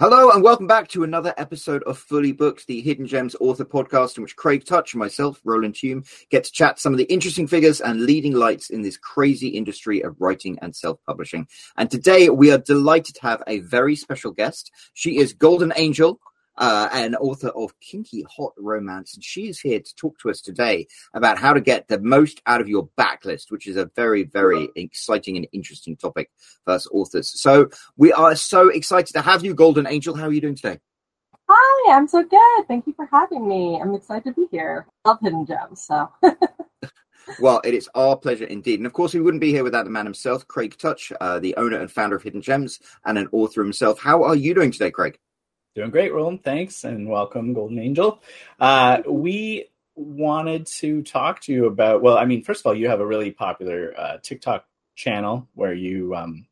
Hello and welcome back to another episode of Fully Booked, the Hidden Gems author podcast, in which Craig Touch and myself, Roland Hulme, get to chat some of the interesting figures and leading lights in this crazy industry of writing and self-publishing. And today we are delighted to have a very special guest. She is Golden Angel, uh, and author of Kinky Hot Romance. And she is here to talk to us today about how to get the most out of your backlist, which is a very, very exciting and interesting topic for us authors. So we are so excited to have you, Golden Angel. How are you doing today? Hi, I'm so good. Thank you for having me. I'm excited to be here. Love hidden gems, so. well, it is our pleasure indeed. And of course, we wouldn't be here without the man himself, Craig Touch, uh, the owner and founder of Hidden Gems and an author himself. How are you doing today, Craig? Doing great, Roland. Thanks and welcome, Golden Angel. Uh, we wanted to talk to you about. Well, I mean, first of all, you have a really popular uh, TikTok channel where you um,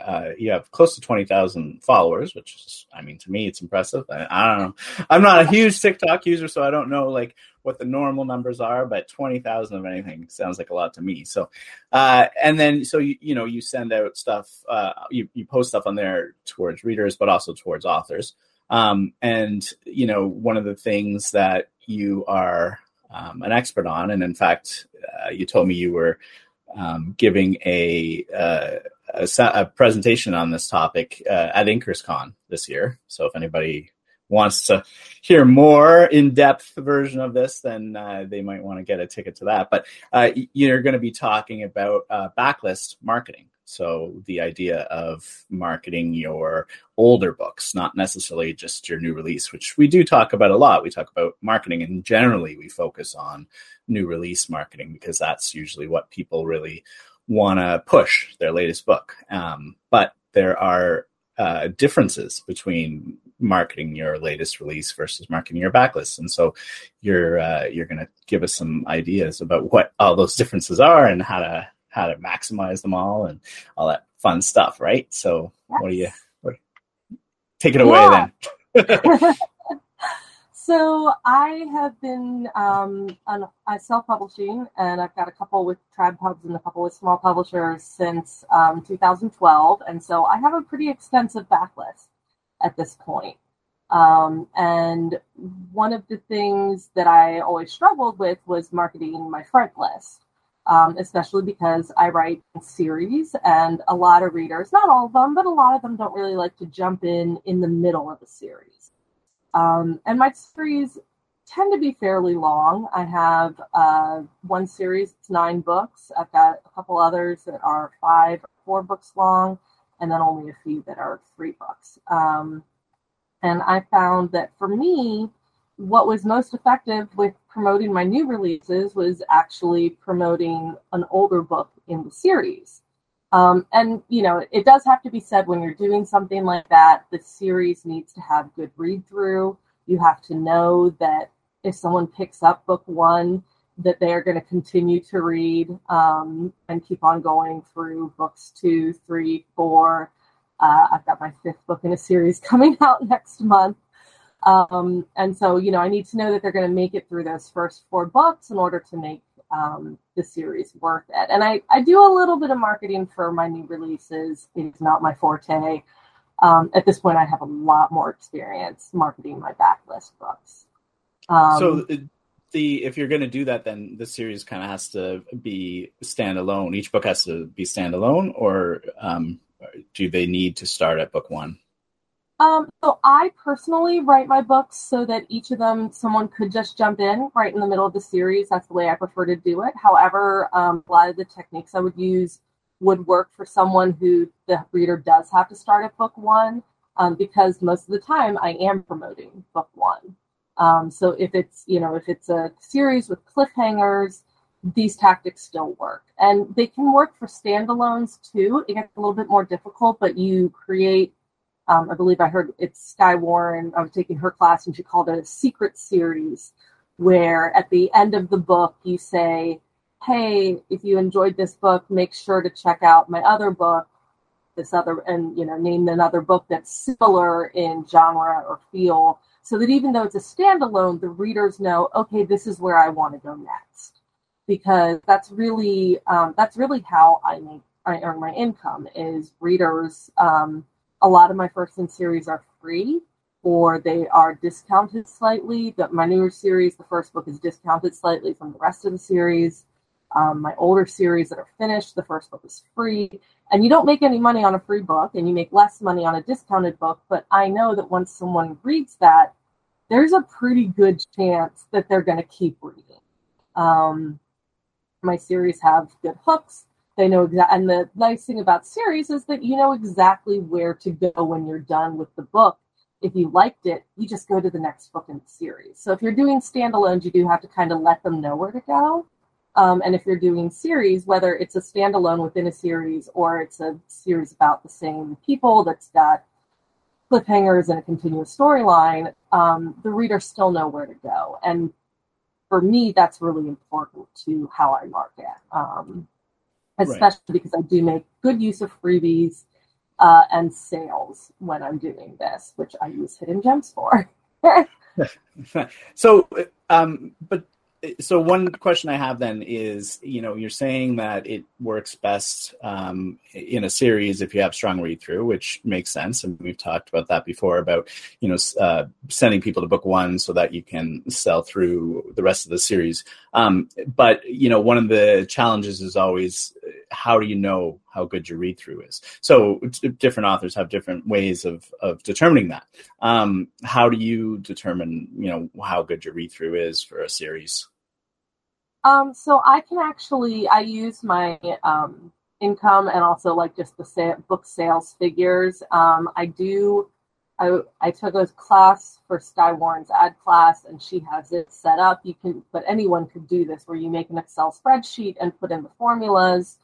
uh, you have close to twenty thousand followers, which is, I mean, to me, it's impressive. I, I, don't know. I'm not a huge TikTok user, so I don't know like what the normal numbers are, but twenty thousand of anything sounds like a lot to me. So, uh, and then so you you know you send out stuff, uh, you you post stuff on there towards readers, but also towards authors. Um, and you know, one of the things that you are um, an expert on, and in fact, uh, you told me you were um, giving a, uh, a, a, presentation on this topic uh, at InkersCon this year. So if anybody wants to hear more in-depth version of this, then uh, they might want to get a ticket to that. But uh, you're going to be talking about uh, backlist marketing. So the idea of marketing your older books, not necessarily just your new release, which we do talk about a lot. We talk about marketing and generally we focus on new release marketing because that's usually what people really want to push their latest book. Um, but there are uh, differences between marketing your latest release versus marketing your backlist. And so you're uh, you're going to give us some ideas about what all those differences are and how to how to maximize them all and all that fun stuff, right? So, yes. what do you what, take it away yeah. then? so, I have been um, on, uh, self-publishing, and I've got a couple with trad pubs and a couple with small publishers since um, 2012, and so I have a pretty extensive backlist at this point. Um, and one of the things that I always struggled with was marketing my front list um, especially because I write series, and a lot of readers, not all of them, but a lot of them don't really like to jump in in the middle of a series. Um, and my series tend to be fairly long. I have uh, one series, it's nine books. I've got a couple others that are five or four books long, and then only a few that are three books. Um, and I found that for me, what was most effective with promoting my new releases was actually promoting an older book in the series. Um, and, you know, it does have to be said when you're doing something like that, the series needs to have good read through. You have to know that if someone picks up book one, that they are going to continue to read um, and keep on going through books two, three, four. Uh, I've got my fifth book in a series coming out next month. Um, and so, you know, I need to know that they're going to make it through those first four books in order to make um, the series worth it. And I, I do a little bit of marketing for my new releases. It's not my forte. Um, at this point, I have a lot more experience marketing my backlist books. Um, so, uh, the if you're going to do that, then the series kind of has to be standalone. Each book has to be standalone, or um, do they need to start at book one? Um, so I personally write my books so that each of them someone could just jump in right in the middle of the series. That's the way I prefer to do it. However, um, a lot of the techniques I would use would work for someone who the reader does have to start at book one, um, because most of the time I am promoting book one. Um, so if it's you know if it's a series with cliffhangers, these tactics still work, and they can work for standalones too. It gets a little bit more difficult, but you create um, I believe I heard it's Skye Warren. I was taking her class and she called it a secret series, where at the end of the book you say, "Hey, if you enjoyed this book, make sure to check out my other book, this other, and you know, name another book that's similar in genre or feel." So that even though it's a standalone, the readers know, okay, this is where I want to go next, because that's really um, that's really how I make I earn my income is readers. Um, a lot of my first in series are free or they are discounted slightly. But my newer series, the first book is discounted slightly from the rest of the series. Um, my older series that are finished, the first book is free. And you don't make any money on a free book and you make less money on a discounted book. But I know that once someone reads that, there's a pretty good chance that they're going to keep reading. Um, my series have good hooks. They know exactly, and the nice thing about series is that you know exactly where to go when you're done with the book. If you liked it, you just go to the next book in the series. So if you're doing standalones, you do have to kind of let them know where to go. Um, and if you're doing series, whether it's a standalone within a series or it's a series about the same people that's got cliffhangers and a continuous storyline, um, the readers still know where to go. And for me, that's really important to how I market, um, especially right. because I do make good use of freebies uh, and sales when I'm doing this, which I use Hidden Gems for. so, um, but so one question I have then is, you know, you're saying that it works best um, in a series if you have strong read through, which makes sense, and we've talked about that before about you know uh, sending people to book one so that you can sell through the rest of the series. Um, but you know, one of the challenges is always how do you know how good your read through is? So different authors have different ways of of determining that. Um, how do you determine you know how good your read through is for a series? Um, so I can actually I use my um, income and also like just the sa- book sales figures. Um, I do. I, I took a class for Skye Warren's ad class, and she has it set up. You can, but anyone could do this, where you make an Excel spreadsheet and put in the formulas.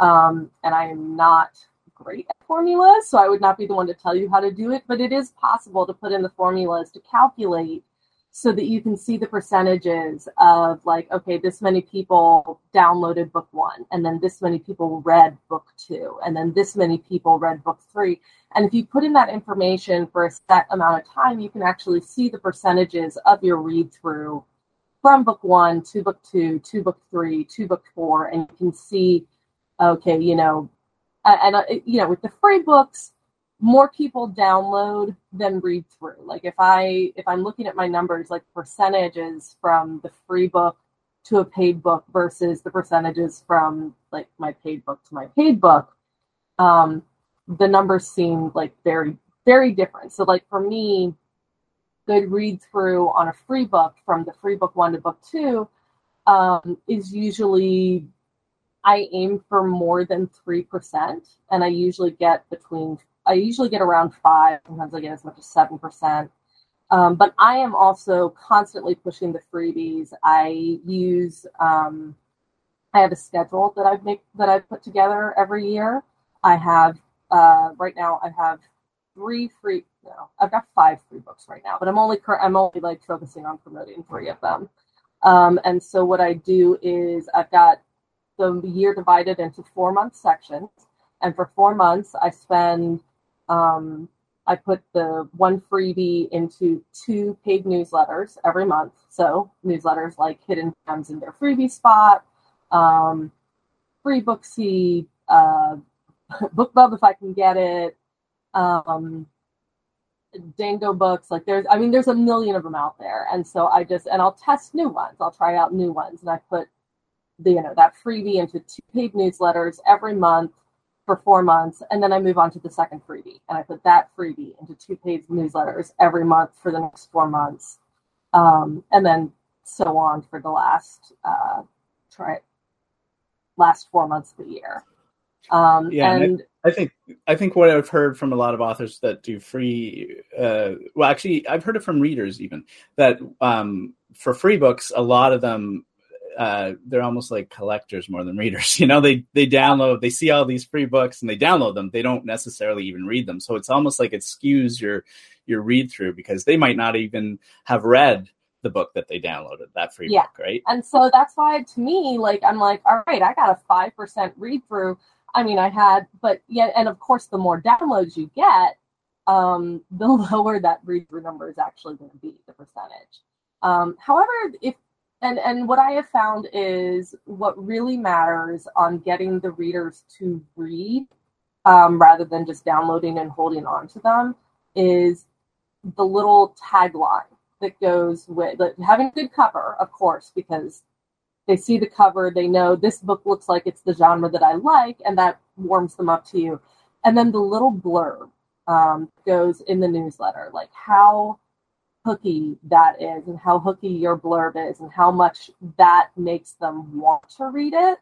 Um, and I am not great at formulas, so I would not be the one to tell you how to do it. But it is possible to put in the formulas to calculate so that you can see the percentages of like okay this many people downloaded book one and then this many people read book two and then this many people read book three and if you put in that information for a set amount of time you can actually see the percentages of your read through from book one to book two to book three to book four and you can see okay you know and uh, you know with the free books more people download than read through. Like if I if I'm looking at my numbers, like percentages from the free book to a paid book versus the percentages from like my paid book to my paid book, um, the numbers seem like very very different. So like for me, good read through on a free book from the free book one to book two um, is usually I aim for more than three percent, and I usually get between I usually get around five. Sometimes I get as much as seven percent. Um, but I am also constantly pushing the freebies. I use um, I have a schedule that I've make that I've put together every year. I have uh, right now I have three free. No, I've got five free books right now, but I'm only I'm only like focusing on promoting three of them. Um, and so what I do is I've got the year divided into four month sections, and for four months I spend um, I put the one freebie into two paid newsletters every month. So newsletters like Hidden Gems in their freebie spot, um, Freebooksy, uh, BookBub if I can get it, um, Dango Books. Like there's, I mean, there's a million of them out there, and so I just and I'll test new ones. I'll try out new ones, and I put the you know that freebie into two paid newsletters every month for four months, and then I move on to the second freebie, and I put that freebie into two paid newsletters every month for the next four months, um, and then so on for the last uh, try last four months of the year. Um, yeah, and, I, think I think what I've heard from a lot of authors that do free, uh, well, actually, I've heard it from readers even that um, for free books, a lot of them uh, they're almost like collectors more than readers. You know, they they download, they see all these free books and they download them. They don't necessarily even read them. So it's almost like it skews your your read through because they might not even have read the book that they downloaded, that free yeah. book, right? And so that's why to me, like I'm like, all right, I got a five percent read through. I mean, I had, but yeah, and of course, the more downloads you get, um, the lower that read through number is actually going to be the percentage. Um, however, if and and what I have found is what really matters on getting the readers to read um, rather than just downloading and holding on to them is the little tagline that goes with having a good cover, of course, because they see the cover, they know this book looks like it's the genre that I like, and that warms them up to you. And then the little blurb um, goes in the newsletter, like how hooky that is, and how hooky your blurb is, and how much that makes them want to read it.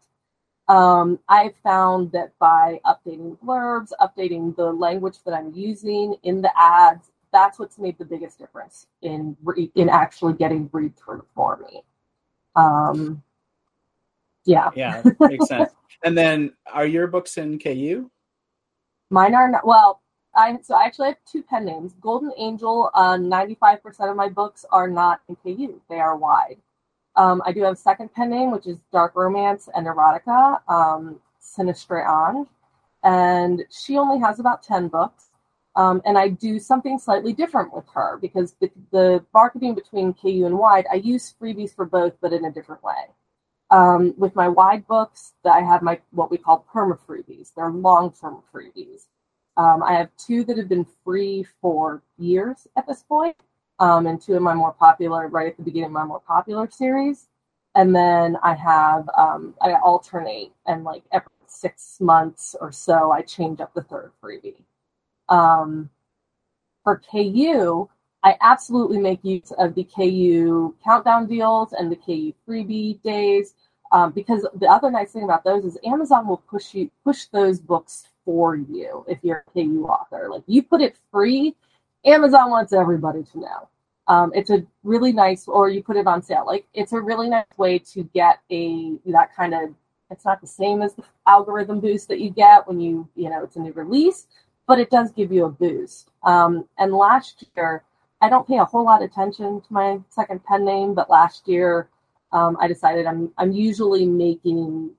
Um, I found that by updating blurbs, updating the language that I'm using in the ads, that's what's made the biggest difference in in actually getting read through for me. Um, yeah, yeah, makes sense. and then, are your books in KU? Mine are not. Well, I so I actually have two pen names. Golden Angel. Uh, Ninety-five percent of my books are not KU; they are wide. Um, I do have a second pen name, which is Dark Romance and Erotica, um, Sinistre and she only has about ten books. Um, and I do something slightly different with her because the, the, marketing between KU and Wide, I use freebies for both, but in a different way. Um, with my Wide books, I have my what we call perma freebies. They're long term freebies. Um, I have two that have been free for years at this point, um, and two of my more popular, right at the beginning of my more popular series. And then I have um, I alternate, and like every six months or so, I change up the third freebie. Um, for KU, I absolutely make use of the KU countdown deals and the KU freebie days um, because the other nice thing about those is Amazon will push you push those books for you if you're a KU author. Like you put it free, Amazon wants everybody to know. Um, it's a really nice, or you put it on sale. Like it's a really nice way to get a that kind of. It's not the same as the algorithm boost that you get when you you know it's a new release, but it does give you a boost. Um, and last year, I don't pay a whole lot of attention to my second pen name, but last year um, I decided I'm I'm usually making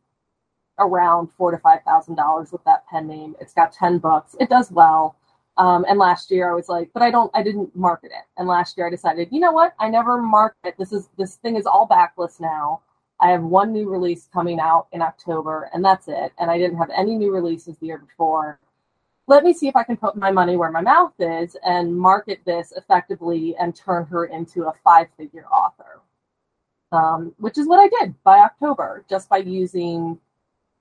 around four to five thousand dollars with that pen name. It's got ten books. It does well. Um, and last year I was like, but I don't, I didn't market it. And last year I decided, you know what? I never market. This is this thing is all backlist now. I have one new release coming out in October, and that's it. And I didn't have any new releases the year before let me see if I can put my money where my mouth is and market this effectively and turn her into a five figure author. Um, which is what I did by October, just by using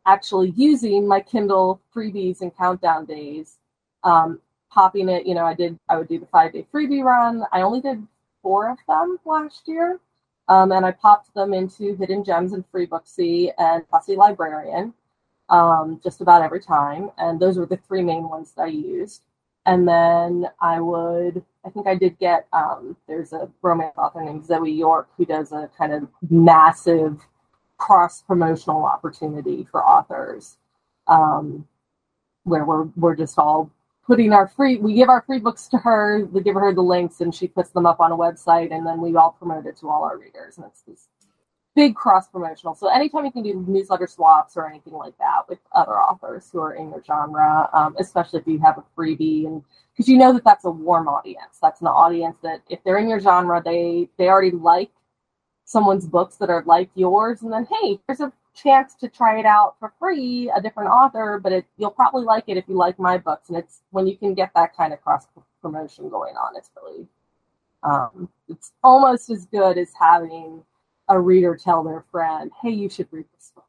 actually using my Kindle freebies and countdown days, um, popping it. You know, I did, I would do the five day freebie run. I only did four of them last year. Um, and I popped them into Hidden Gems and Free Freebooksy and Fussy Librarian um, just about every time. And those were the three main ones that I used. And then I would, I think I did get, um, there's a romance author named Zoe York who does a kind of massive cross promotional opportunity for authors um, where we're, we're just all putting our free, we give our free books to her, we give her the links and she puts them up on a website and then we all promote it to all our readers. And it's this big cross promotional. So anytime you can do newsletter swaps or anything like that with other authors who are in your genre, um, especially if you have a freebie, and because you know that that's a warm audience. That's an audience that if they're in your genre, they they already like someone's books that are like yours, and then hey, there's a chance to try it out for free, a different author, but it, you'll probably like it if you like my books. And it's when you can get that kind of cross promotion going on, it's really um, it's almost as good as having a reader tell their friend, "Hey, you should read this book."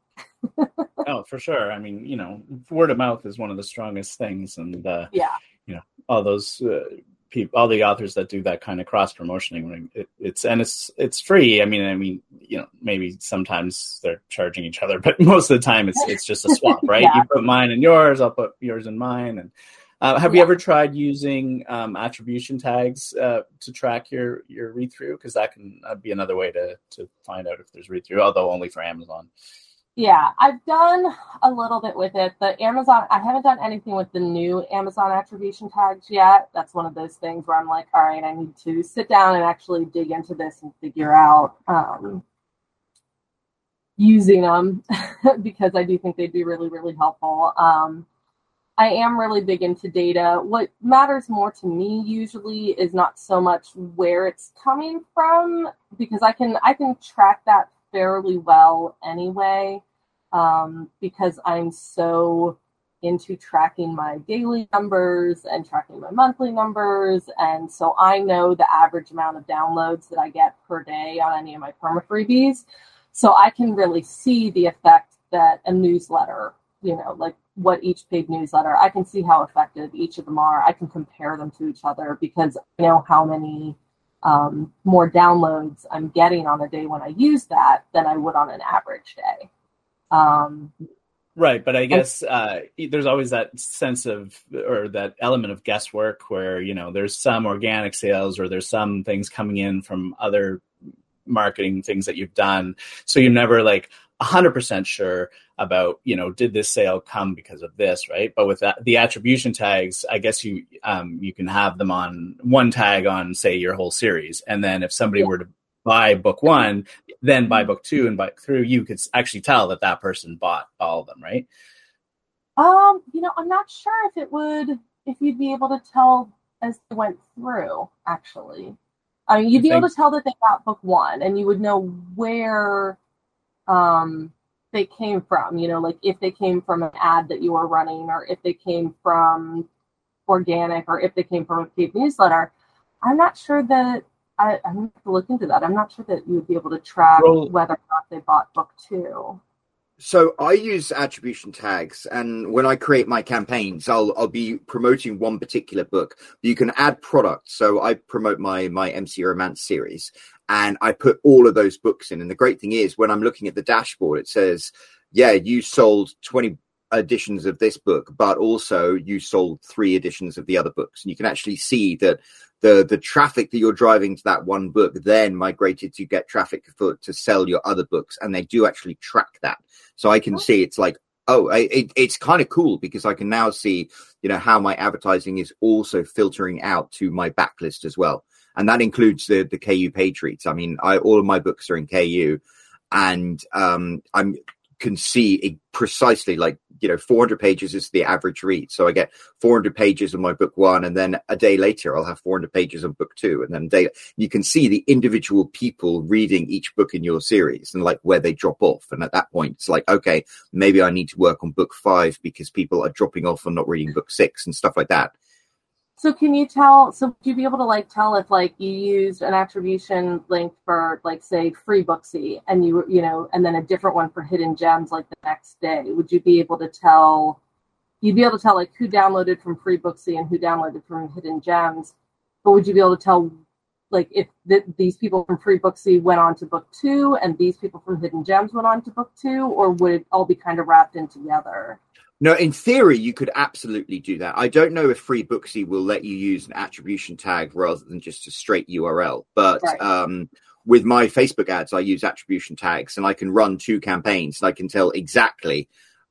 oh, for sure. I mean, you know, word of mouth is one of the strongest things, and uh, yeah, you know, all those uh, people, all the authors that do that kind of cross promotioning, it, it's and it's it's free. I mean, I mean, you know, maybe sometimes they're charging each other, but most of the time it's it's just a swap, right? yeah. You put mine in yours, I'll put yours in mine, and uh, have yeah. you ever tried using um, attribution tags uh, to track your your read through? Because that can uh, be another way to to find out if there's read through, although only for Amazon. Yeah, I've done a little bit with it. The Amazon, I haven't done anything with the new Amazon attribution tags yet. That's one of those things where I'm like, all right, I need to sit down and actually dig into this and figure out um, using them because I do think they'd be really, really helpful. Um, I am really big into data. What matters more to me usually is not so much where it's coming from because I can I can track that fairly well anyway um, because I'm so into tracking my daily numbers and tracking my monthly numbers. And so I know the average amount of downloads that I get per day on any of my perma freebies. So I can really see the effect that a newsletter, you know, like what each paid newsletter, I can see how effective each of them are. I can compare them to each other because I know how many um, more downloads I'm getting on a day when I use that than I would on an average day. Um, right, but I guess uh, there's always that sense of or that element of guesswork where you know there's some organic sales or there's some things coming in from other marketing things that you've done, so you're never like 100% sure about you know did this sale come because of this right? But with that, the attribution tags i guess you um, you can have them on one tag on say your whole series. And then if somebody yeah. were to buy book one then buy book two and buy through you could actually tell that that person bought all of them right? Um you know i'm not sure if it would if you'd be able to tell as they went through actually. I mean you'd be able to tell that they got book one and you would know where um they came from you know like if they came from an ad that you were running or if they came from organic or if they came from a paid newsletter i'm not sure that I, am going to look into that. I'm not sure that you would be able to track well, whether or not they bought book two. So I use attribution tags, and when I create my campaigns, I'll I'll be promoting one particular book. You can add products. So I promote my my MC Romance series, and I put all of those books in. And the great thing is, when I'm looking at the dashboard, it says, "Yeah, you sold 20 editions of this book, but also you sold three editions of the other books." And you can actually see that the the traffic that you're driving to that one book then migrated to get traffic for to sell your other books, and they do actually track that. So I can see it's like oh, it, it's kind of cool because I can now see, you know, how my advertising is also filtering out to my backlist as well, and that includes the the KU page reads. I mean, I all of my books are in KU, and um, I'm can see precisely like you know 400 pages is the average read. So i get 400 pages of my book one and then a day later i'll have 400 pages of book two and then day you can see the individual people reading each book in your series and like where they drop off. And at that point it's like okay maybe i need to work on book five because people are dropping off and not reading book six and stuff like that so can you tell? So would you be able to like tell if like you used an attribution link for like say Freebooksy and you you know and then a different one for hidden gems like the next day? Would you be able to tell? You'd be able to tell like who downloaded from Freebooksy and who downloaded from hidden gems, but would you be able to tell like if th- these people from Freebooksy went on to book two and these people from hidden gems went on to book two, or would it all be kind of wrapped in together? No, in theory, you could absolutely do that. I don't know if Freebooksy will let you use an attribution tag rather than just a straight URL. But right. um, with my Facebook ads, I use attribution tags and I can run two campaigns and I can tell exactly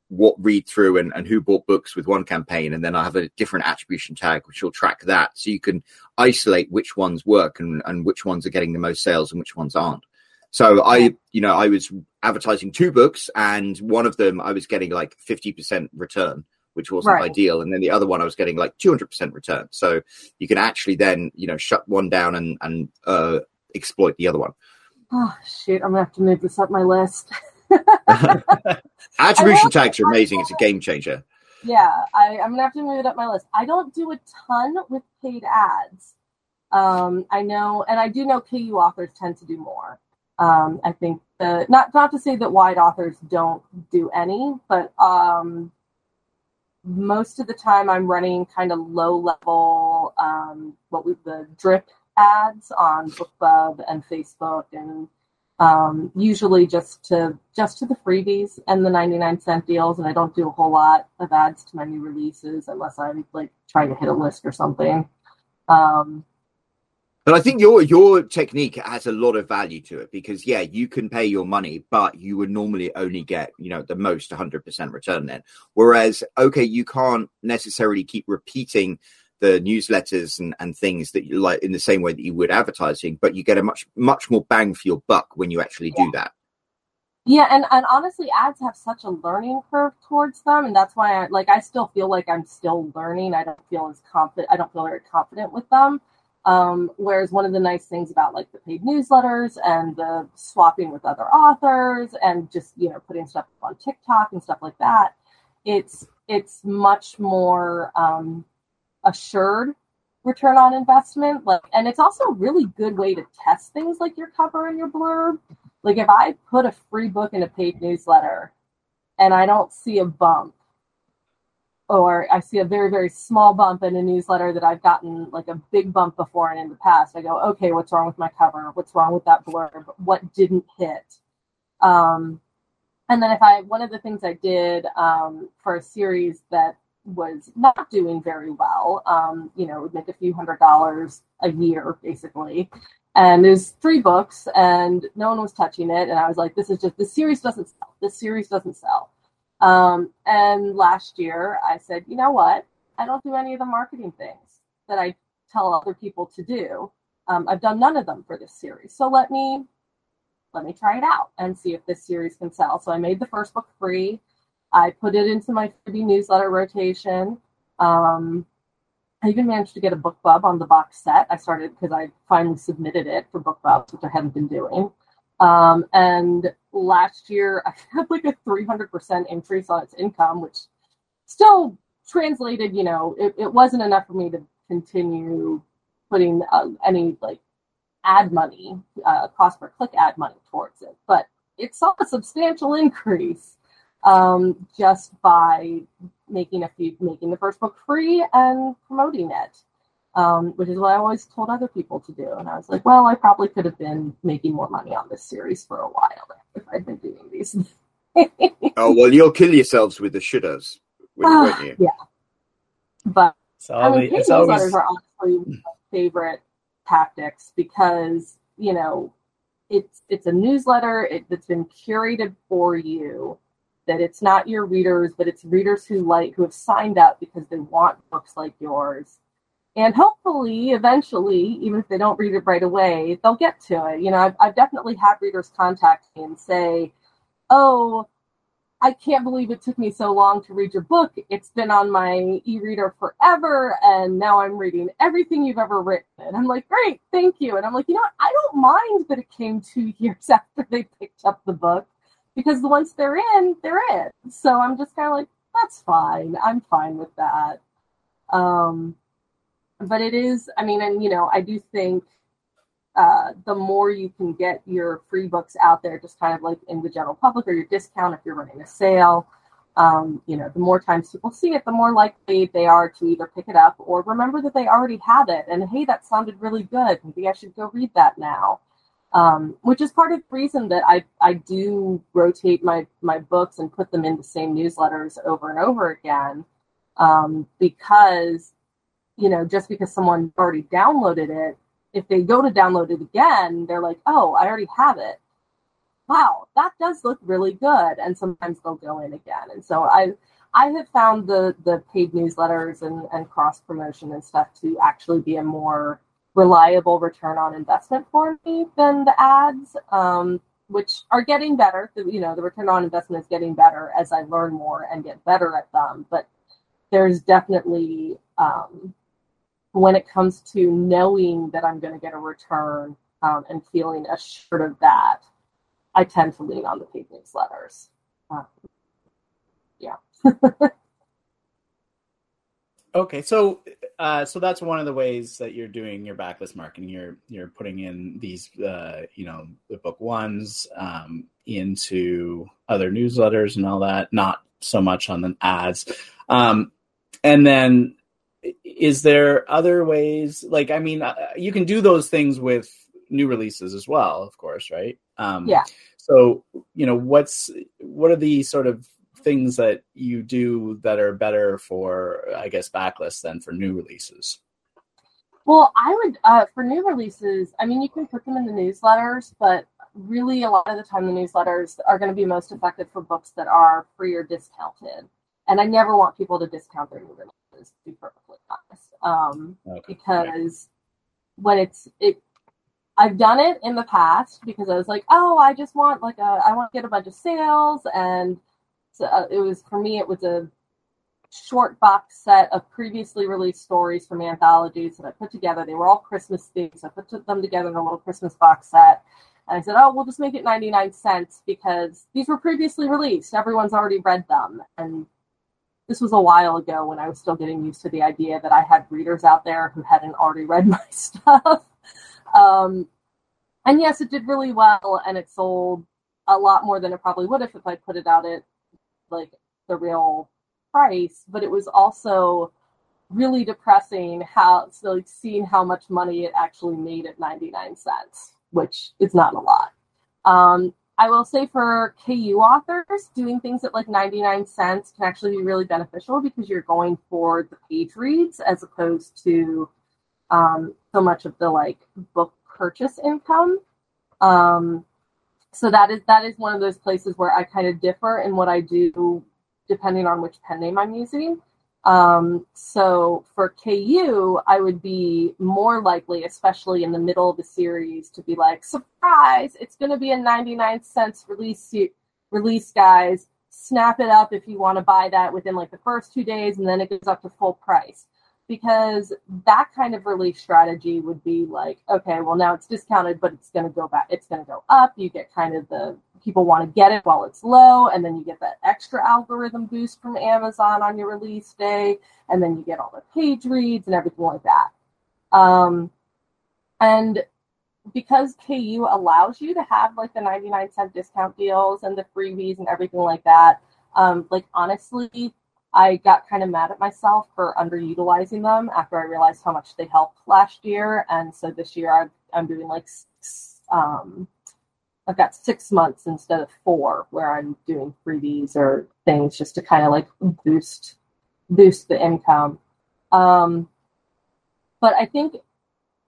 what read through and, and who bought books with one campaign. And then I have a different attribution tag which will track that. So you can isolate which ones work and, and which ones are getting the most sales and which ones aren't. So I, you know, I was advertising two books, and one of them I was getting like fifty percent return, which wasn't right. ideal, and then the other one I was getting like two hundred percent return. So you can actually then, you know, shut one down and and uh, exploit the other one. Oh shit! I'm gonna have to move this up my list. Attribution tags are amazing. It's a game changer. Yeah, I, I'm gonna have to move it up my list. I don't do a ton with paid ads. Um, I know, and I do know KU authors tend to do more. Um, I think not not to say that wide authors don't do any, but um, most of the time I'm running kind of low level um, what we the drip ads on BookBub and Facebook and um, usually just to just to the freebies and the 99 cent deals and I don't do a whole lot of ads to my new releases unless I'm like trying to hit a list or something. Um, but I think your your technique has a lot of value to it because yeah, you can pay your money, but you would normally only get you know the most 100% return then. Whereas okay, you can't necessarily keep repeating the newsletters and, and things that you like in the same way that you would advertising, but you get a much much more bang for your buck when you actually yeah. do that. Yeah, and, and honestly, ads have such a learning curve towards them, and that's why I like I still feel like I'm still learning. I don't feel as confident. I don't feel very confident with them um, whereas one of the nice things about like the paid newsletters and the swapping with other authors and just you know putting stuff up on TikTok and stuff like that, it's it's much more um, assured return on investment. Like, and it's also a really good way to test things like your cover and your blurb. Like, if I put a free book in a paid newsletter and I don't see a bump, or I see a very, very small bump in a newsletter that I've gotten like a big bump before and in the past, I go, okay, what's wrong with my cover? What's wrong with that blurb? What didn't hit? Um, and then if I, one of the things I did um, for a series that was not doing very well, um, you know, would make a few hundred dollars a year basically. And there's three books and no one was touching it. And I was like, this is just, the series doesn't sell. This series doesn't sell. Um, and last year I said, you know what? I don't do any of the marketing things that I tell other people to do. Um, I've done none of them for this series. So let me let me try it out and see if this series can sell. So I made the first book free. I put it into my freebie newsletter rotation. Um, I even managed to get a BookBub on the box set. I started because I finally submitted it for BookBub, which I hadn't been doing. Um, and last year, I had like a 300% increase on its income, which still translated, you know, it, it wasn't enough for me to continue putting uh, any like ad money, uh, cost per click ad money towards it. But it saw a substantial increase um, just by making a few, making the first book free and promoting it um, which is what I always told other people to do. And I was like, well, I probably could have been making more money on this series for a while if I'd been doing these. oh well, you'll kill yourselves with the shouldas, won't you? Yeah, but so I mean, paid newsletters are honestly my favorite tactics because you know it's it's a newsletter it, that's been curated for you that it's not your readers but it's readers who like who have signed up because they want books like yours and hopefully eventually even if they don't read it right away they'll get to it. You know i've, I've definitely had readers contact me and say oh i can't believe it took me so long to read your book. It's been on my e-reader forever and now i'm reading everything you've ever written. And i'm like great thank you. And i'm like you know what? i don't mind that it came two years after they picked up the book because once they're in they're in. So i'm just kind of like that's fine. I'm fine with that. Um but it is i mean and you know i do think uh, the more you can get your free books out there just kind of like in the general public or your discount if you're running a sale um, you know the more times people see it the more likely they are to either pick it up or remember that they already have it. And hey that sounded really good. Maybe i should go read that now. Um, which is part of the reason that I, I do rotate my, my books and put them in the same newsletters over and over again um, because you know, just because someone already downloaded it, if they go to download it again, they're like, oh, I already have it. Wow, that does look really good. And sometimes they'll go in again. And so I I have found the the paid newsletters and, and cross promotion and stuff to actually be a more reliable return on investment for me than the ads, um, which are getting better. You know, the return on investment is getting better as I learn more and get better at them. But there's definitely um, when it comes to knowing that I'm going to get a return um, and feeling assured of that, I tend to lean on the paid newsletters. Um, yeah. okay, so uh, so that's one of the ways that you're doing your backlist marketing. You're you're putting in these, uh, you know, the book ones um, into other newsletters and all that. Not so much on the ads, um, and then is there other ways like i mean uh, you can do those things with new releases as well of course right? Um yeah. so you know what's what are the sort of things that you do that are better for i guess backlists than for new releases? Well i would uh, for new releases i mean you can put them in the newsletters but really a lot of the time the newsletters are going to be most effective for books that are free or discounted. And i never want people to discount their new releases to be perfectly honest. Um, okay. Because when it's it, I've done it in the past because I was like, oh, I just want like a, I want to get a bunch of sales, and so, uh, it was for me, it was a short box set of previously released stories from anthologies that I put together. They were all Christmas themed, so I put them together in a little Christmas box set. And I said, oh, we'll just make it 99 cents because these were previously released. Everyone's already read them. And this was a while ago when I was still getting used to the idea that I had readers out there who hadn't already read my stuff. um, and yes, it did really well, and it sold a lot more than it probably would have if I put it out at like the real price. But it was also really depressing how so like seeing how much money it actually made at 99 cents, which is not a lot. Um, I will say for KU authors, doing things at like 99 cents can actually be really beneficial because you're going for the page reads as opposed to um, so much of the like book purchase income. Um, so that is that is one of those places where I kind of differ in what I do depending on which pen name I'm using. Um, so for KU, I would be more likely, especially in the middle of the series, to be like, surprise, it's going to be a 99 cents release, release, guys. Snap it up if you want to buy that within like the first two days, and then it goes up to full price because that kind of release strategy would be like, okay, well now it's discounted, but it's going to go back, it's going to go up. You get kind of the people want to get it while it's low, and then you get that extra algorithm boost from Amazon on your release day, and then you get all the page reads and everything like that. Um, and because KU allows you to have like the 99 cent discount deals and the freebies and everything like that, um, like honestly, I got kind of mad at myself for underutilizing them after I realized how much they helped last year. And so this year i am doing like, um, I've got six months instead of four where I'm doing freebies or things just to kind of like boost, boost the income. Um, but I think,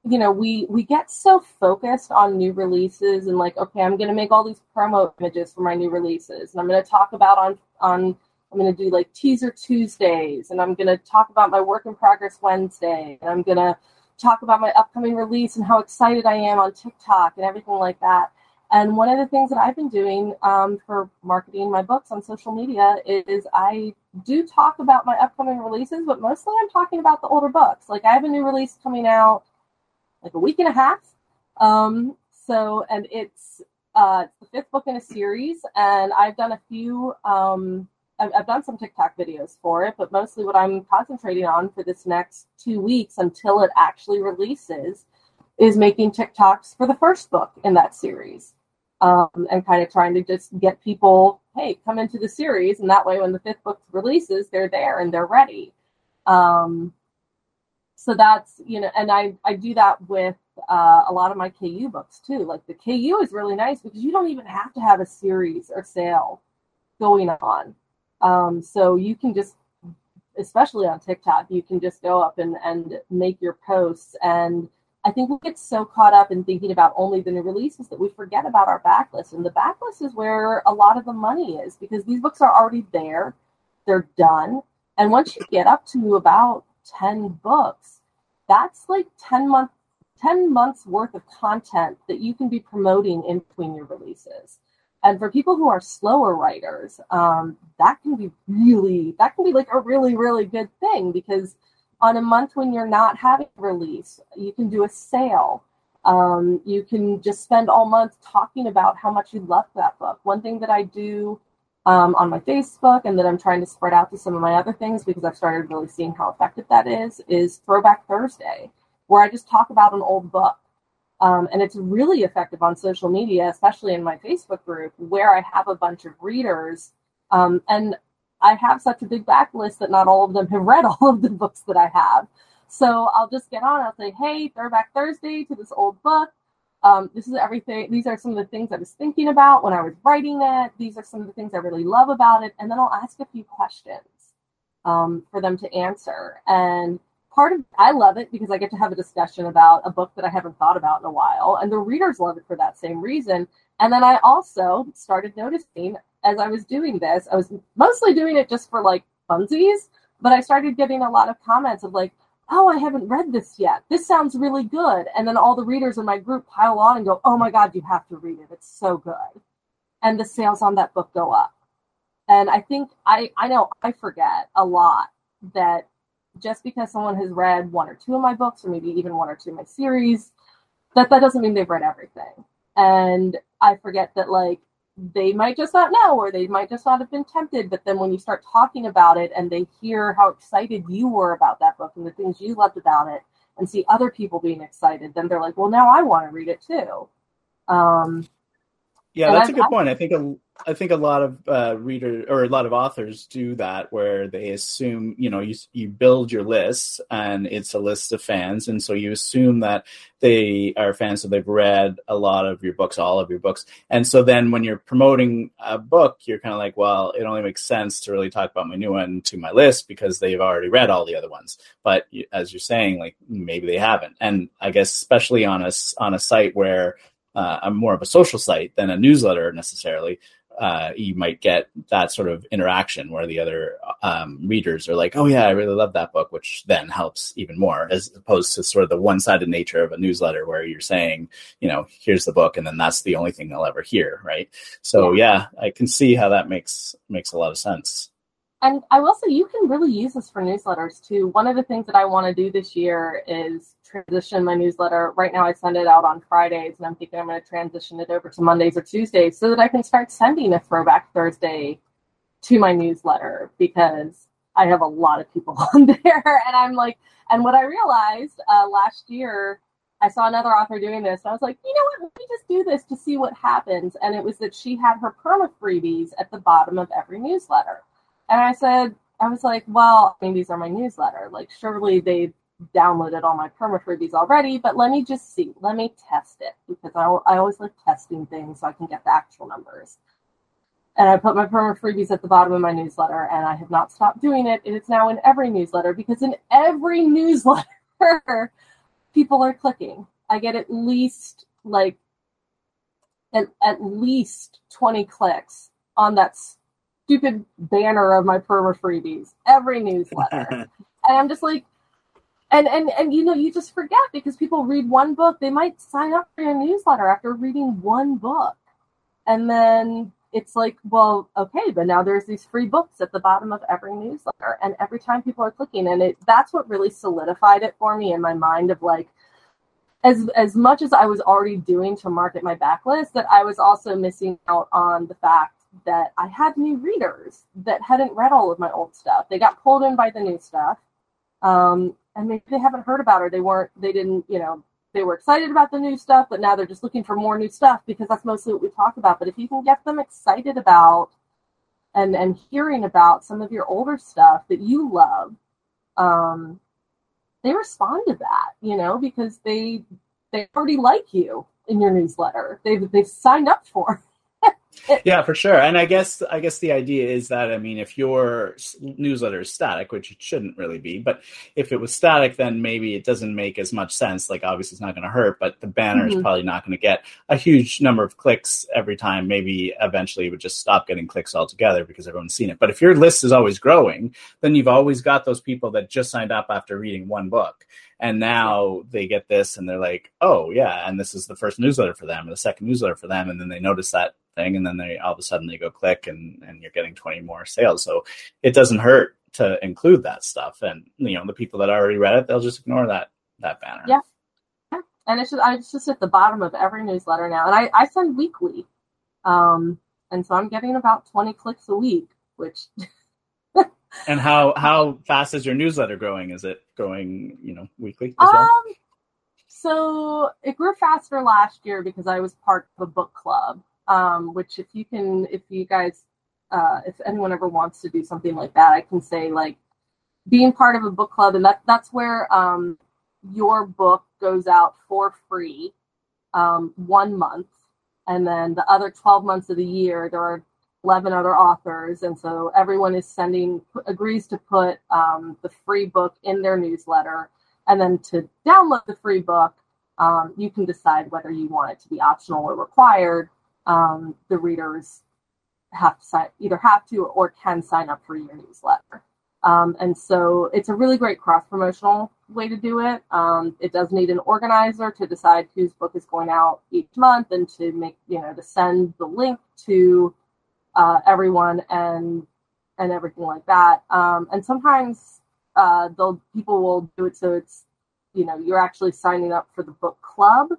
you know, we, we get so focused on new releases and like, okay, I'm going to make all these promo images for my new releases and I'm going to talk about on, on, I'm going to do like teaser Tuesdays and I'm going to talk about my work in progress Wednesday and I'm going to talk about my upcoming release and how excited I am on TikTok and everything like that. And one of the things that I've been doing um, for marketing my books on social media is I do talk about my upcoming releases, but mostly I'm talking about the older books. Like I have a new release coming out like a week and a half. Um, so, and it's uh, the fifth book in a series, and I've done a few um, I've, I've done some TikTok videos for it, but mostly what I'm concentrating on for this next two weeks until it actually releases is making TikToks for the first book in that series. Um, and kind of trying to just get people, hey, come into the series, and that way when the fifth book releases, they're there and they're ready. Um, so that's you know, and I I do that with uh, a lot of my KU books too. Like the KU is really nice because you don't even have to have a series or sale going on. Um, so you can just, especially on TikTok, you can just go up and, and make your posts. And I think we get so caught up in thinking about only the new releases that we forget about our backlist. And the backlist is where a lot of the money is because these books are already there, they're done. And once you get up to about 10 books, that's like 10 months 10 months worth of content that you can be promoting in between your releases. And for people who are slower writers, um, that can be really, that can be like a really, really good thing because on a month when you're not having release, you can do a sale. Um, you can just spend all month talking about how much you love that book. One thing that I do um, on my Facebook and that I'm trying to spread out to some of my other things because I've started really seeing how effective that is, is Throwback Thursday, where I just talk about an old book. Um, and it's really effective on social media, especially in my Facebook group, where I have a bunch of readers. Um, and I have such a big backlist that not all of them have read all of the books that I have. So I'll just get on. I'll say, "Hey, Throwback Thursday to this old book. Um, this is everything. These are some of the things I was thinking about when I was writing it. These are some of the things I really love about it." And then I'll ask a few questions um, for them to answer. And part of I love it because I get to have a discussion about a book that I haven't thought about in a while, and the readers love it for that same reason. And then I also started noticing as I was doing this, I was mostly doing it just for like funsies, but I started getting a lot of comments of like, "Oh, I haven't read this yet. This sounds really good." And then all the readers in my group pile on and go, "Oh my god, you have to read it. It's so good." And the sales on that book go up. And I think I I know I forget a lot that just because someone has read one or two of my books or maybe even one or two of my series that that doesn't mean they've read everything and i forget that like they might just not know or they might just not have been tempted but then when you start talking about it and they hear how excited you were about that book and the things you loved about it and see other people being excited then they're like well now i want to read it too. Um, yeah that's I've, a good point. I think a, I think a lot of uh, readers or a lot of authors do that where they assume, you know, you, you build your list and it's a list of fans. And so you assume that they are fans, so they've read a lot of your books, all of your books. And so then when you're promoting a book, you're kind of like, well, it only makes sense to really talk about my new one to my list because they've already read all the other ones. But as you're saying, like maybe they haven't. And I guess especially on a, on a site where uh, I'm more of a social site than a newsletter necessarily uh, you might get that sort of interaction where the other um, readers are like, "Oh yeah, I really love that book," which then helps even more, as opposed to sort of the one-sided nature of a newsletter where you're saying, you know, here's the book, and then that's the only thing they'll ever hear, right? So yeah, yeah I can see how that makes makes a lot of sense. And I will say you can really use this for newsletters too. One of the things that I want to do this year is transition my newsletter. Right now I send it out on Fridays and I'm thinking I'm going to transition it over to Mondays or Tuesdays so that I can start sending a throwback Thursday to my newsletter because I have a lot of people on there. And I'm like, and what I realized uh, last year, I saw another author doing this. And I was like, you know what? Let me just do this to see what happens. And it was that she had her perma freebies at the bottom of every newsletter. And I said, I was like, well, I mean, these are my newsletter. Like, surely they downloaded all my perma freebies already, but let me just see. Let me test it because I, I always like testing things so I can get the actual numbers. And I put my perma freebies at the bottom of my newsletter, and I have not stopped doing it. It is now in every newsletter because in every newsletter, people are clicking. I get at least like at, at least 20 clicks on that stupid banner of my perma freebies every newsletter. and I'm just like, and and and you know, you just forget because people read one book, they might sign up for your newsletter after reading one book, and then it's like, well, okay, but now there's these free books at the bottom of every newsletter, and every time people are clicking, and it that's what really solidified it for me in my mind of like. As, as much as I was already doing to market my backlist, that I was also missing out on the fact that I had new readers that hadn't read all of my old stuff. They got pulled in by the new stuff. Um, and maybe they haven't heard about her. They weren't, they didn't, you know, they were excited about the new stuff, but now they're just looking for more new stuff because that's mostly what we talk about. But if you can get them excited about and and hearing about some of your older stuff that you love, um, they respond to that, you know, because they they already like you in your newsletter. They've they've signed up for yeah, for sure. And I guess I guess the idea is that I mean, if your newsletter is static, which it shouldn't really be, but if it was static, then maybe it doesn't make as much sense. Like, obviously, it's not going to hurt, but the banner mm-hmm. is probably not going to get a huge number of clicks every time. Maybe eventually it would just stop getting clicks altogether because everyone's seen it. But if your list is always growing, then you've always got those people that just signed up after reading one book and now they get this and they're like oh yeah and this is the first newsletter for them or the second newsletter for them and then they notice that thing and then they all of a sudden they go click and and you're getting 20 more sales. So it doesn't hurt to include that stuff. And you know the people that already read it they'll just ignore that that banner. Yeah. And it's just it's just at the bottom of every newsletter now. And i i send weekly. Um and so i'm getting about 20 clicks a week which and how how fast is your newsletter growing? Is it growing you know weekly as well? um so it grew faster last year because i was part of a book club um, which if you can, if you guys, uh, if anyone ever wants to do something like that, I can say like being part of a book club, and that that's where um, your book goes out for free um, one month, and then the other twelve months of the year there are 11 other authors. And so everyone is sending agrees to put um, the free book in their newsletter. And then to download the free book um, you can decide whether you want it to be optional or required um, the readers have to sign, either have to or can sign up for your newsletter. Um, and so it's a really great cross promotional way to do it. Um, it does need an organizer to decide whose book is going out each month and to make, you know, to send the link to uh, everyone and and everything like that. Um, and sometimes uh, they'll people will do it so it's, you know, you're actually signing up for the book club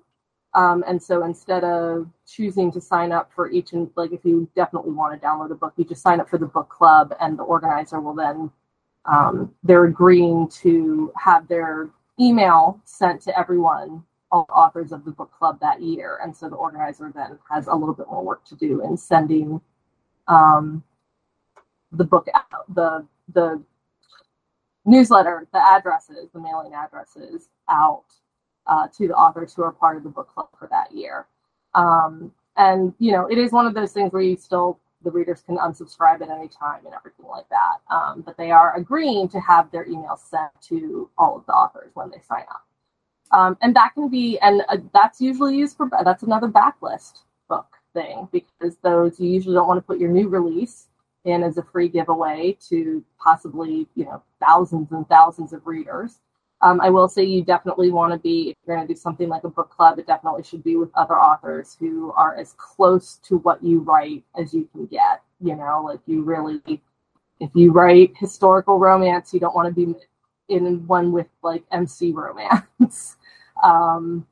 Um, and so instead of choosing to sign up for each and like if you definitely want to download a book, you just sign up for the book club, and the organizer will then um, they're agreeing to have their email sent to everyone, all authors of the book club that year, and so the organizer then has a little bit more work to do in sending um, the book out, the the newsletter, the addresses, the mailing addresses out uh, to the authors who are part of the book club for that year. Um, and you know, it is one of those things where you still the readers can unsubscribe at any time and everything like that. Um, but they are agreeing to have their emails sent to all of the authors when they sign up. Um, and that can be, and uh, that's usually used for that's another backlist book thing because those you usually don't want to put your new release in as a free giveaway to possibly you know thousands and thousands of readers. Um, I will say you definitely want to be, if you're going to do something like a book club, it definitely should be with other authors who are as close to what you write as you can get. You know, like you really, if you write historical romance, you don't want to be in one with like MC romance. um,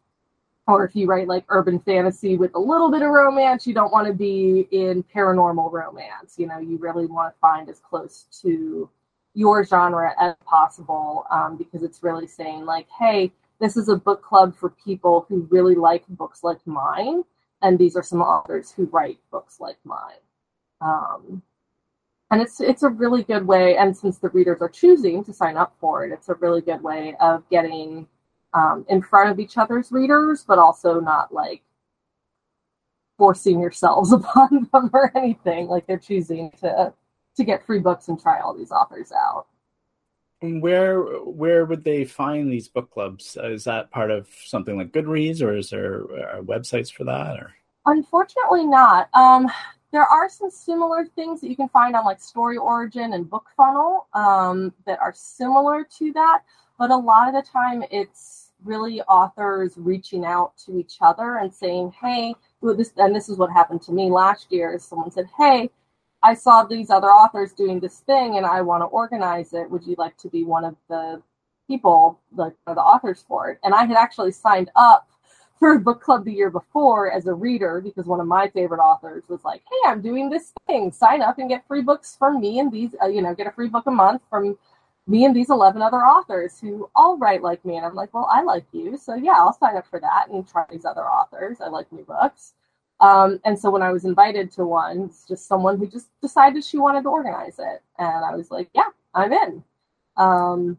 or if you write like urban fantasy with a little bit of romance, you don't want to be in paranormal romance. You know, you really want to find as close to your genre as possible um, because it's really saying like hey this is a book club for people who really like books like mine and these are some authors who write books like mine. Um, and it's it's a really good way and since the readers are choosing to sign up for it it's a really good way of getting um, in front of each other's readers but also not like forcing yourselves upon them or anything. Like they're choosing to to get free books and try all these authors out. And where where would they find these book clubs? Is that part of something like Goodreads, or is there uh, websites for that? Or unfortunately, not. Um, there are some similar things that you can find on like Story Origin and Book Funnel um, that are similar to that, but a lot of the time it's really authors reaching out to each other and saying, "Hey, this," and this is what happened to me last year. Is someone said, "Hey." I saw these other authors doing this thing and I want to organize it. Would you like to be one of the people, like the authors for it? And I had actually signed up for a book club the year before as a reader because one of my favorite authors was like, "Hey, I'm doing this thing. Sign up and get free books from me and these, uh, you know, get a free book a month from me and these 11 other authors who all write like me." And I'm like, "Well, I like you, so yeah, I'll sign up for that and try these other authors. I like new books." Um, and so when I was invited to one, it's just someone who just decided she wanted to organize it. And I was like, yeah, I'm in. Um,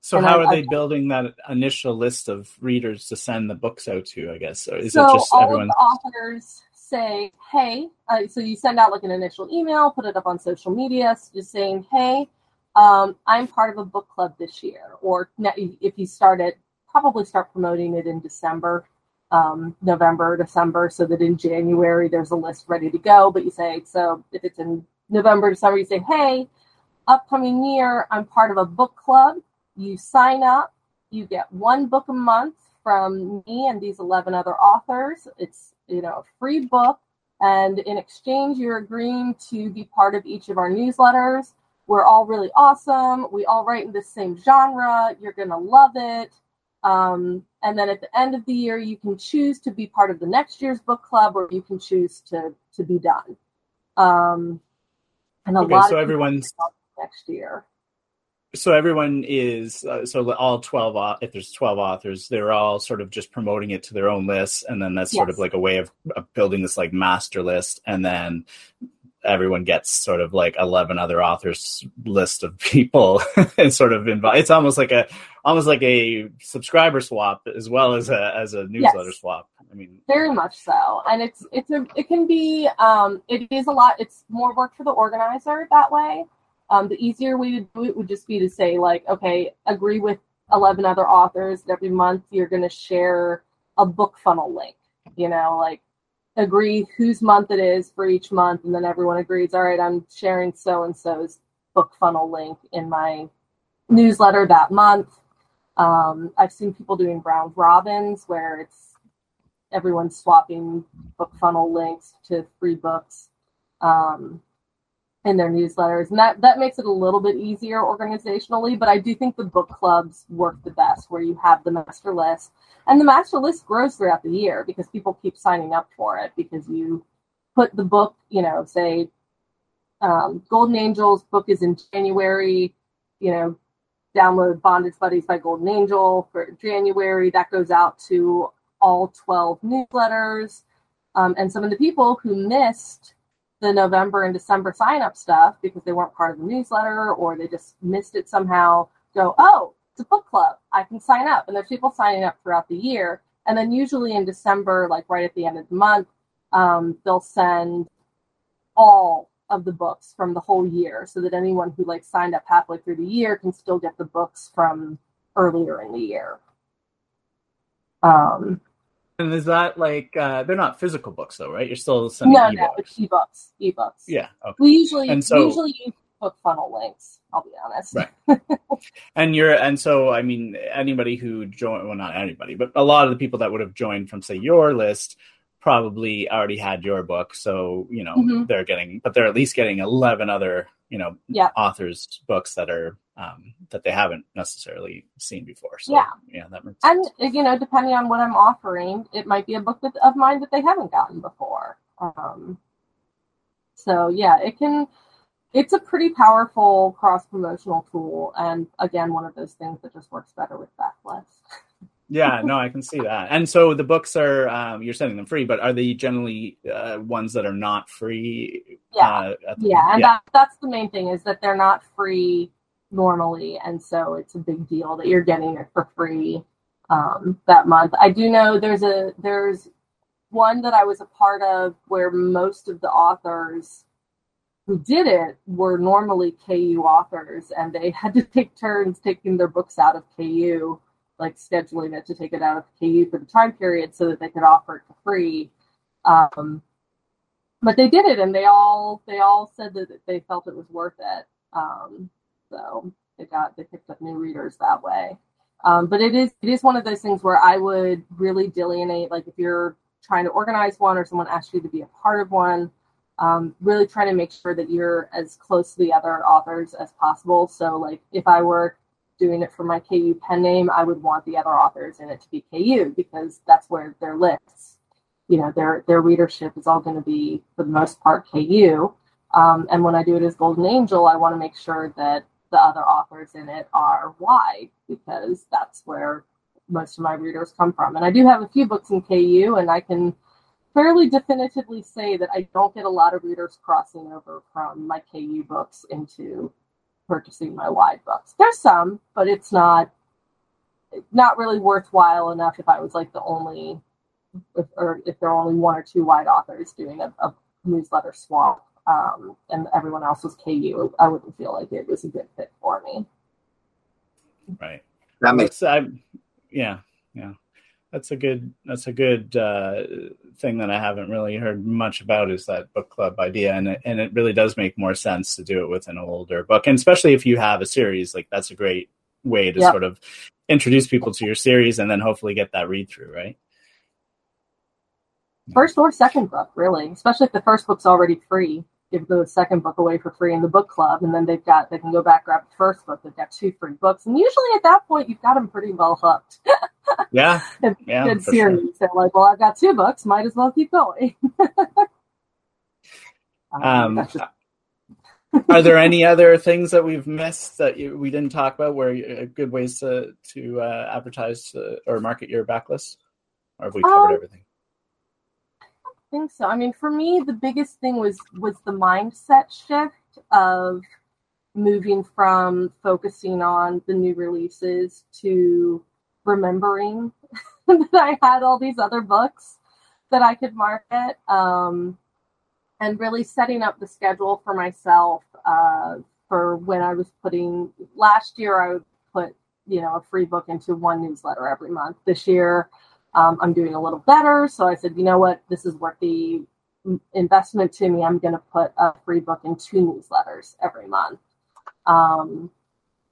so how I, are they I, building that initial list of readers to send the books out to, I guess? Or is so it just all everyone? Of the authors say, hey, uh, so you send out like an initial email, put it up on social media, just saying, hey, um, I'm part of a book club this year. Or if you start it, probably start promoting it in December um, November, December, so that in January there's a list ready to go. But you say, so if it's in November, December, you say, hey, upcoming year, I'm part of a book club. You sign up, you get one book a month from me and these 11 other authors. It's, you know, a free book. And in exchange, you're agreeing to be part of each of our newsletters. We're all really awesome. We all write in the same genre. You're going to love it. Um, and then at the end of the year, you can choose to be part of the next year's book club, or you can choose to to be done. Um, and a okay, lot so of everyone's next year. So everyone is uh, so all twelve. If there's twelve authors, they're all sort of just promoting it to their own lists, and then that's sort of like a way of, of building this like master list, and then everyone gets sort of like 11 other authors list of people and sort of invite it's almost like a almost like a subscriber swap as well as a as a newsletter yes. swap i mean very much so and it's it's a it can be um it is a lot it's more work for the organizer that way um the easier way to do it would just be to say like okay agree with 11 other authors every month you're going to share a book funnel link you know like agree whose month it is for each month, and then everyone agrees, all right, I'm sharing so and so's book funnel link in my newsletter that month. Um, I've seen people doing round robins where it's everyone swapping book funnel links to free books. Um, in their newsletters, and that that makes it a little bit easier organizationally. But I do think the book clubs work the best, where you have the master list, and the master list grows throughout the year because people keep signing up for it because you put the book, you know, say um, Golden Angels book is in January, you know, download Bondage Buddies by Golden Angel for January. That goes out to all 12 newsletters. Um, and some of the people who missed the November and December sign up stuff because they weren't part of the newsletter or they just missed it somehow go, oh, it's a book club. I can sign up. And there's people signing up throughout the year. And then usually in December, like right at the end of the month, um, they'll send all of the books from the whole year so that anyone who like signed up halfway through the year can still get the books from earlier in the year. Um, and is that like uh, they're not physical books though, right? You're still sending no, ebooks. no, it's ebooks. Ebooks. Yeah. Okay. We usually And so- we usually use book funnel links. I'll be honest. Right. And you're and so I mean anybody who joined well not anybody, but a lot of the people that would have joined from say your list probably already had your book. So, you know, Mhm. they're getting but they're at least getting eleven other, you know, Yeah. authors books that are um that they haven't necessarily seen before. So Yeah. yeah, that makes And sense. you know, depending on what I'm offering, it might be a book that, of mine that they haven't gotten before. Um, so yeah, it can. It's a pretty powerful cross promotional tool, and again, one of those things that just works better with backlist. Yeah, no, I can see that. And so the books are um, you're sending them free, but are they generally uh, ones that are not free? Yeah. Uh, at the- Yeah, and That, that's the main thing is that they're not free normally, and so it's a big deal that you're getting it for free um, that month. I do know there's a there's one that I was a part of where most of the authors who did it were normally KU authors, and they had to take turns taking their books out of KU, like scheduling it to take it out of KU for the time period so that they could offer it for free. Um, but they did it, and they all they all said that they felt it was worth it. Um, so they got they picked up new readers that way. Um, but it is it is one of those things where I would really delineate, like if you're trying to organize one or someone asks you to be a part of one, um, really trying to make sure that you're as close to the other authors as possible. So like if I were doing it for my KU pen name, I would want the other authors in it to be KU because that's where their lists, you know, their their readership is all going to be for the most part KU. Um, and when I do it as Golden Angel, I want to make sure that the other authors in it are wide because that's where most of my readers come from. And I do have a few books in KU, and I can fairly definitively say that I don't get a lot of readers crossing over from my KU books into purchasing my wide books. There's some, but it's not not really worthwhile enough if I was like the only if, or if there are only one or two wide authors doing a, a newsletter swap um, and everyone else was KU, I wouldn't feel like it was a good fit for me. Right. That makes That's, I, yeah, yeah. That's a good. That's a good uh, thing that I haven't really heard much about is that book club idea, and it, and it really does make more sense to do it with an older book, and especially if you have a series, like that's a great way to Yep. sort of introduce people to your series, and then hopefully get that read through, right? First or second book, really, especially if the first book's already free. Give the second book away for free in the book club, and then they've got they can go back grab the first book. They've got two free books, and usually at that point you've got them pretty well hooked. Yeah, Yeah, good for sure. series. They're like, well, I've got two books, might as well keep going. Um, just- Are there any other things that we've missed that you, we didn't talk about? Where good ways to to uh, advertise uh, or market your backlist, or have we covered Um, everything? Think so. I mean, for me, the biggest thing was was the mindset shift of moving from focusing on the new releases to remembering that I had all these other books that I could market, um, and really setting up the schedule for myself uh, for when I was putting. Last year, I would put you know a free book into one newsletter every month. This year, um, I'm doing a little better. So I said, you know what, this is worth the investment to me. I'm going to put a free book in two newsletters every month. Um,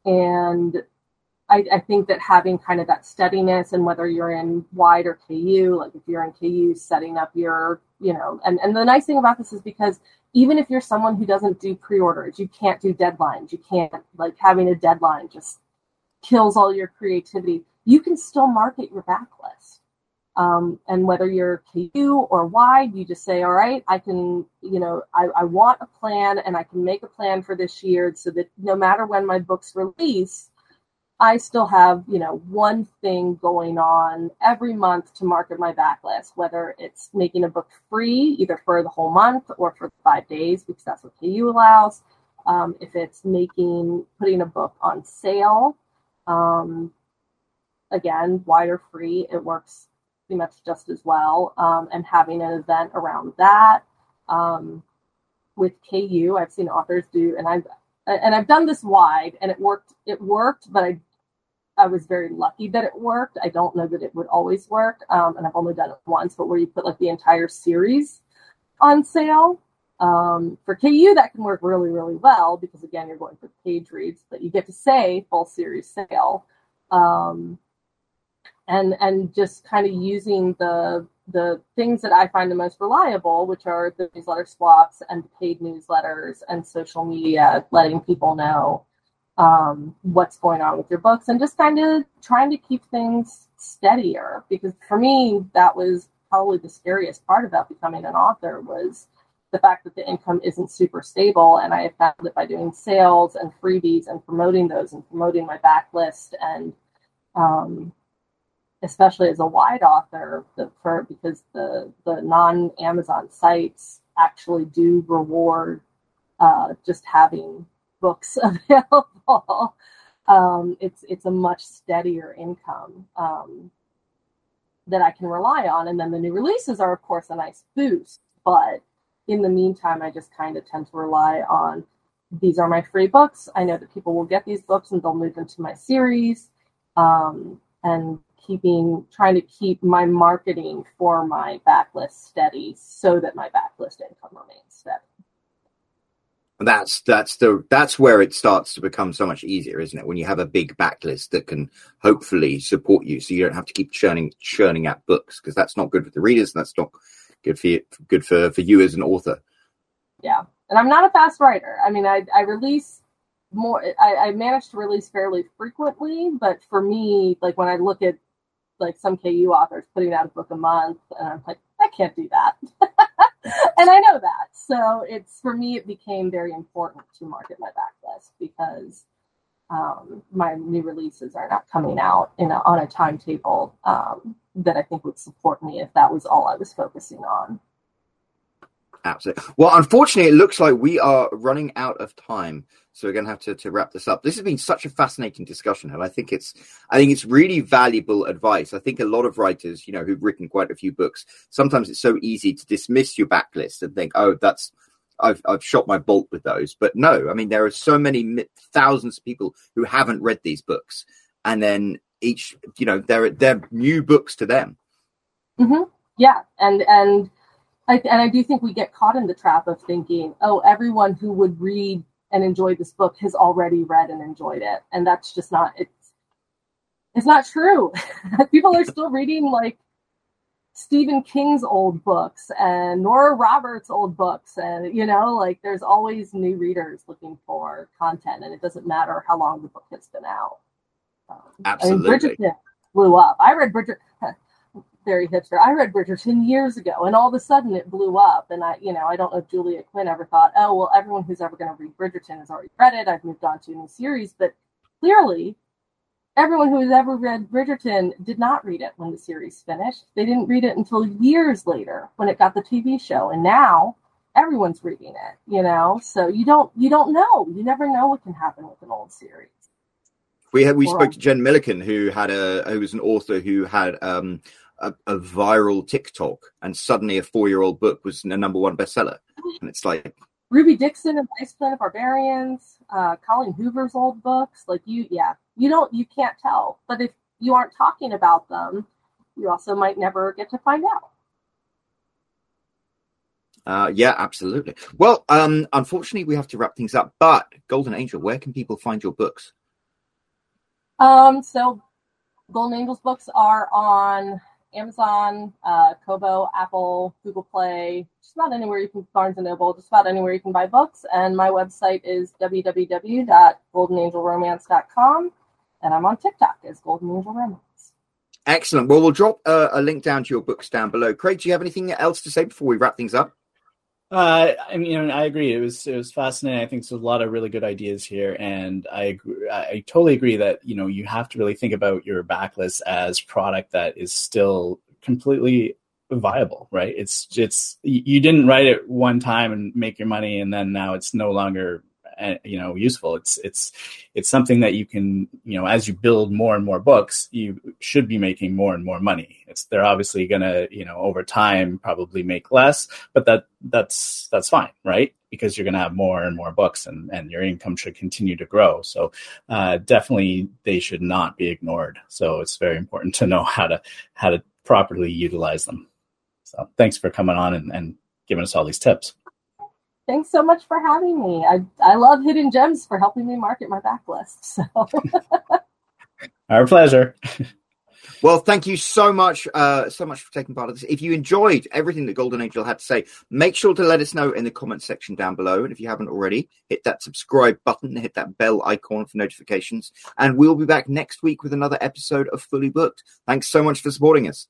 and I, I, think that having kind of that steadiness and whether you're in wide or KU, like if you're in KU, setting up your, you know, and, and the nice thing about this is because even if you're someone who doesn't do pre-orders, you can't do deadlines. You can't like having a deadline just kills all your creativity. You can still market your backlist. Um, and whether you're KU or wide, you just say, all right, I can, you know, I, I want a plan and I can make a plan for this year so that no matter when my book's release, I still have, you know, one thing going on every month to market my backlist, whether it's making a book free, either for the whole month or for five days, because that's what KU allows. Um, if it's making, putting a book on sale, um, again, wide or free, it works pretty much just as well. Um, and having an event around that. Um, with KU, I've seen authors do, and I've and I've done this wide, and it worked. It worked, but I I was very lucky that it worked. I don't know that it would always work, um, and I've only done it once. But where you put like the entire series on sale um, for KU, that can work really, really well because again, you're going for page reads, but you get to say full series sale, um, and and just kind of using the the things that I find the most reliable, which are the newsletter swaps and paid newsletters and social media, letting people know um, what's going on with your books and just kind of trying to keep things steadier. Because for me that was probably the scariest part about becoming an author was the fact that the income isn't super stable and i found that by doing sales and freebies and promoting those and promoting my backlist and um, especially as a wide author the, for because the the non amazon sites actually do reward uh, just having books available, um, it's it's a much steadier income um, that I can rely on. And then the new releases are, of course, a nice boost. But in the meantime, I just kind of tend to rely on these are my free books. I know that people will get these books and they'll move into my series. Um, and keeping trying to keep my marketing for my backlist steady so that my backlist income remains steady. That's that's the that's where it starts to become so much easier isn't it? When you have a big backlist that can hopefully support you so you don't have to keep churning churning out books because that's not good for the readers and that's not good for you good for for you as an author. Yeah. And i'm not a fast writer. I mean i i release more I, I manage to release fairly frequently but for me like when i look at like some ku authors putting out a book a month and i'm like i can't do that and I know that. So it's for me, it became very important to market my backlist because um, my new releases are not coming out in a, on a timetable um, that I think would support me if that was all I was focusing on. Absolutely. Well, unfortunately, it looks like we are running out of time, so we're going to have to, to wrap this up. This has been such a fascinating discussion, and I think it's I think it's really valuable advice. I think a lot of writers, you know, who've written quite a few books, sometimes it's so easy to dismiss your backlist and think, oh, that's I've I've shot my bolt with those. But no, I mean, there are so many thousands of people who haven't read these books, and then each, you know, they're they're new books to them. Mm-hmm. Yeah, and and I, and I do think we get caught in the trap of thinking, oh, everyone who would read and enjoy this book has already read and enjoyed it, and that's just not it's it's not true. People are still reading like Stephen King's old books and Nora Roberts' old books, and you know, like there's always new readers looking for content, and it doesn't matter how long the book has been out. Um, Absolutely. I mean, Bridgerton blew up. I read Bridget very hipster. I read Bridgerton years ago, and all of a sudden it blew up. And I, you know, I don't know if Julia Quinn ever thought, oh, well, everyone who's ever going to read Bridgerton has already read it. I've moved on to a new series. But clearly, everyone who has ever read Bridgerton did not read it when the series finished. They didn't read it until years later when it got the TV show. And now everyone's reading it, you know? So you don't, you don't know. You never know what can happen with an old series. We had we spoke to Jen Milliken, who had a who was an author who had um, a, a viral TikTok, and suddenly a four-year-old book was a number one bestseller. And it's like Ruby Dixon and Ice Planet Barbarians, uh, Colleen Hoover's old books. Like you, yeah, you don't, you can't tell. But if you aren't talking about them, you also might never get to find out. Uh, yeah, absolutely. Well, um, unfortunately, we have to wrap things up. But Golden Angel, where can people find your books? Um, so Golden Angels books are on Amazon, uh, Kobo, Apple, Google Play, just about anywhere you can Barnes and Noble, just about anywhere you can buy books. And my website is www.goldenangelromance.com, and I'm on TikTok as Golden Angel Romance. Excellent. Well, we'll drop uh, a link down to your books down below. Craig, do you have anything else to say before we wrap things up? Uh, I mean, I agree. It was it was fascinating. I think there's a lot of really good ideas here, and I agree, I totally agree that you know you have to really think about your backlist as product that is still completely viable, right? It's it's you didn't write it one time and make your money, and then now it's no longer you know useful. It's it's it's something that you can you know as you build more and more books you should be making more and more money. It's they're obviously going to you know over time probably make less but that that's that's fine right? Because you're going to have more and more books and and your income should continue to grow. So uh, definitely they should not be ignored. So it's very important to know how to how to properly utilize them. So thanks for coming on and, and giving us all these tips thanks so much for having me. I, I love Hidden Gems for helping me market my backlist. So. Our pleasure. Well, thank you so much, uh, so much for taking part of this. If you enjoyed everything that Golden Angel had to say, make sure to let us know in the comment section down below. And if you haven't already, hit that subscribe button, hit that bell icon for notifications. And we'll be back next week with another episode of Fully Booked. Thanks so much for supporting us.